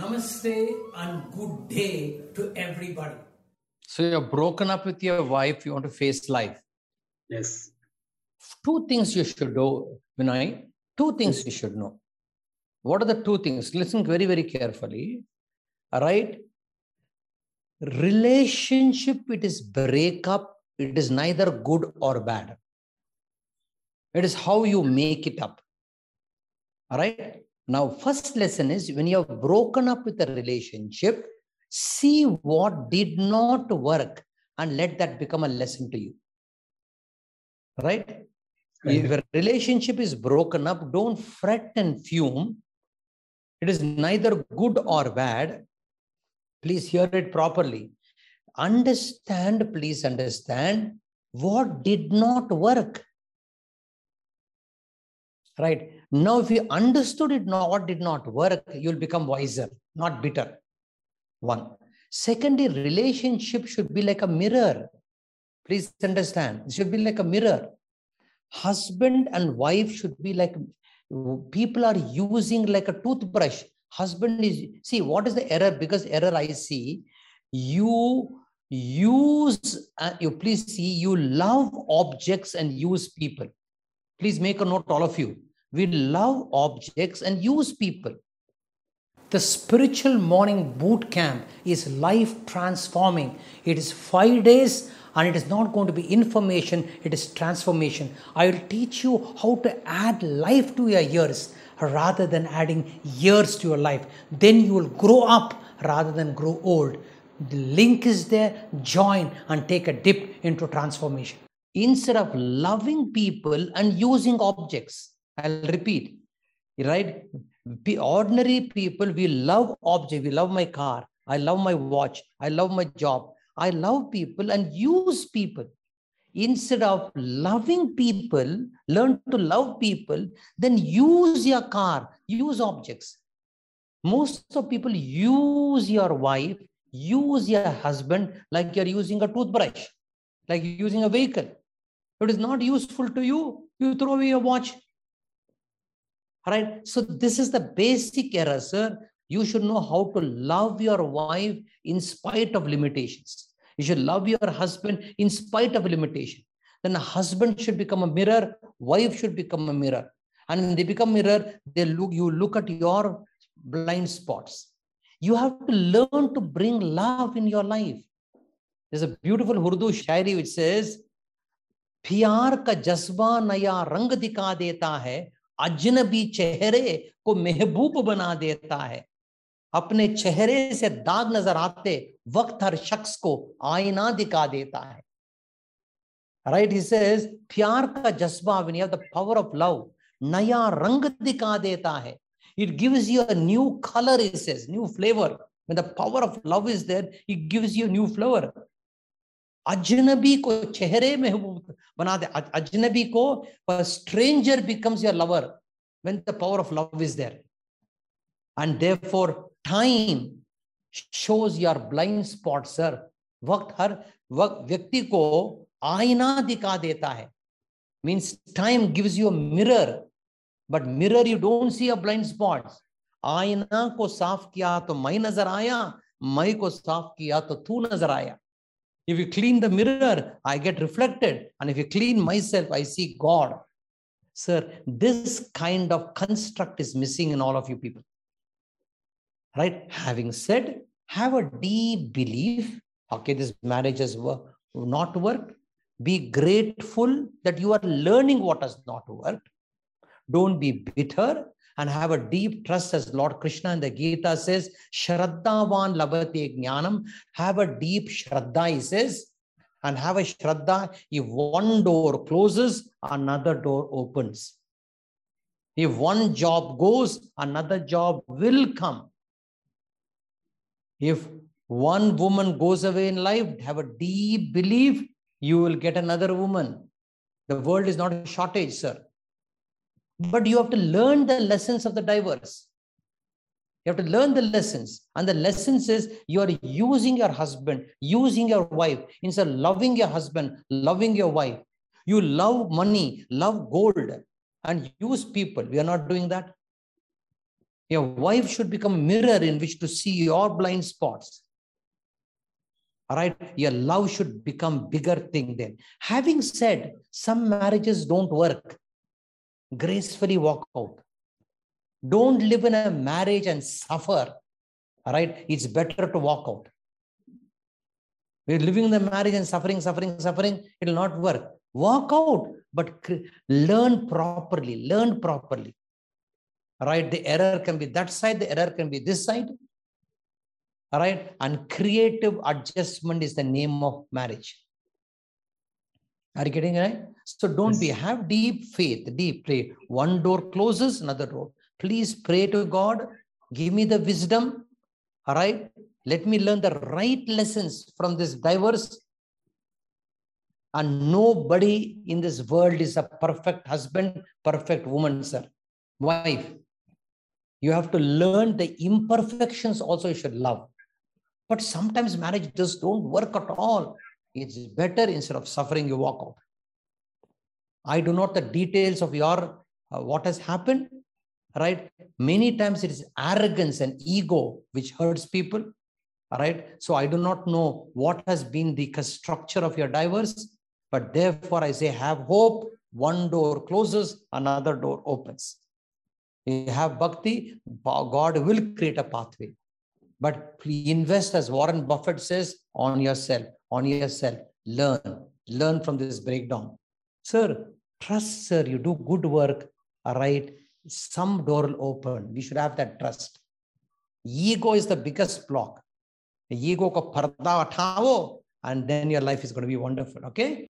Namaste and good day to everybody. So you're broken up with your wife, you want to face life. Yes. Two things you should do, Vinay. Two things you should know. What are the two things? Listen very, very carefully. All right. Relationship, it is breakup, it is neither good or bad. It is how you make it up. All right. Now, first lesson is when you have broken up with a relationship, see what did not work and let that become a lesson to you. Right? If a relationship is broken up, don't fret and fume. It is neither good or bad. Please hear it properly. Understand, please understand what did not work. Right? Now, if you understood it, now what did not work, you'll become wiser, not bitter. One. Secondly, relationship should be like a mirror. Please understand. It should be like a mirror. Husband and wife should be like people are using like a toothbrush. Husband is see what is the error? Because error I see. You use uh, you please see you love objects and use people. Please make a note, all of you. We love objects and use people. The spiritual morning boot camp is life transforming. It is five days and it is not going to be information, it is transformation. I will teach you how to add life to your years rather than adding years to your life. Then you will grow up rather than grow old. The link is there, join and take a dip into transformation. Instead of loving people and using objects, I'll repeat, right? Be ordinary people, we love object, we love my car, I love my watch, I love my job, I love people and use people. Instead of loving people, learn to love people, then use your car, use objects. Most of people use your wife, use your husband like you're using a toothbrush, like using a vehicle. It is not useful to you, you throw away your watch, right? So this is the basic error, sir. You should know how to love your wife in spite of limitations. You should love your husband in spite of limitation. Then a husband should become a mirror, wife should become a mirror. And when they become mirror, they look, you look at your blind spots. You have to learn to bring love in your life. There's a beautiful Urdu shairi which says, प्यार का जज्बा नया रंग दिखा देता है, अजनबी चेहरे को महबूब बना देता है। अपने चेहरे से दाग नज़र आते वक्त हर शख्स को आईना दिखा देता है। राइट ही सेज प्यार का जज्बा you have the power of love नया रंग दिखा देता है। A new color, he says, new flavor. When the power of love is there, it gives you a new flavor. अजनबी को चेहरे में बना दे। अजनबी को stranger becomes your lover when the power of love is there and there therefore time shows your blind spot sir वक्त हर वक्त व्यक्ति को आईना दिखा देता है। Means time gives you mirror but mirror you don't see a blind spot आईना को साफ़ किया तो मई नज़र आया, मई को साफ़ किया तो तू नज़र आया। If you clean the mirror, I get reflected. And if you clean myself, I see God. Sir, this kind of construct is missing in all of you people. Right? Having said, have a deep belief. Okay, this marriage has not worked. Be grateful that you are learning what has not worked. Don't be bitter and have a deep trust as Lord Krishna in the Gita says, Shraddhavan labhate jnanam. Have a deep shraddha, he says, and have a shraddha. If one door closes, another door opens. If one job goes, another job will come. If one woman goes away in life, have a deep belief, you will get another woman. The world is not a shortage, sir. But you have to learn the lessons of the diverse. You have to learn the lessons. And the lessons is you are using your husband, using your wife, instead of loving your husband, loving your wife. You love money, love gold, and use people. We are not doing that. Your wife should become a mirror in which to see your blind spots. All right. Your love should become bigger thing then. Having said, some marriages don't work. Gracefully walk out. Don't live in a marriage and suffer. All right. It's better to walk out. We're living in the marriage and suffering, suffering, suffering. It'll not work. Walk out, but learn properly. Learn properly. All right. The error can be that side, the error can be this side. All right. And creative adjustment is the name of marriage. Are you getting it right? So don't yes. be, have deep faith, deep pray. One door closes, another door. Please pray to God. Give me the wisdom. All right. Let me learn the right lessons from this diverse. And nobody in this world is a perfect husband, perfect woman, sir. Wife. You have to learn the imperfections also you should love. But sometimes marriage just don't work at all. It's better instead of suffering, you walk out. I do not the details of your uh, what has happened, right? Many times it is arrogance and ego which hurts people, right? So I do not know what has been the structure of your divorce, but therefore I say have hope. One door closes, another door opens. You have bhakti, God will create a pathway. But invest, as Warren Buffett says, on yourself, on yourself. Learn, learn from this breakdown. Sir, trust, sir, you do good work, all right? Some door will open. We should have that trust. Ego is the biggest block. Ego ko parda and then your life is going to be wonderful. Okay?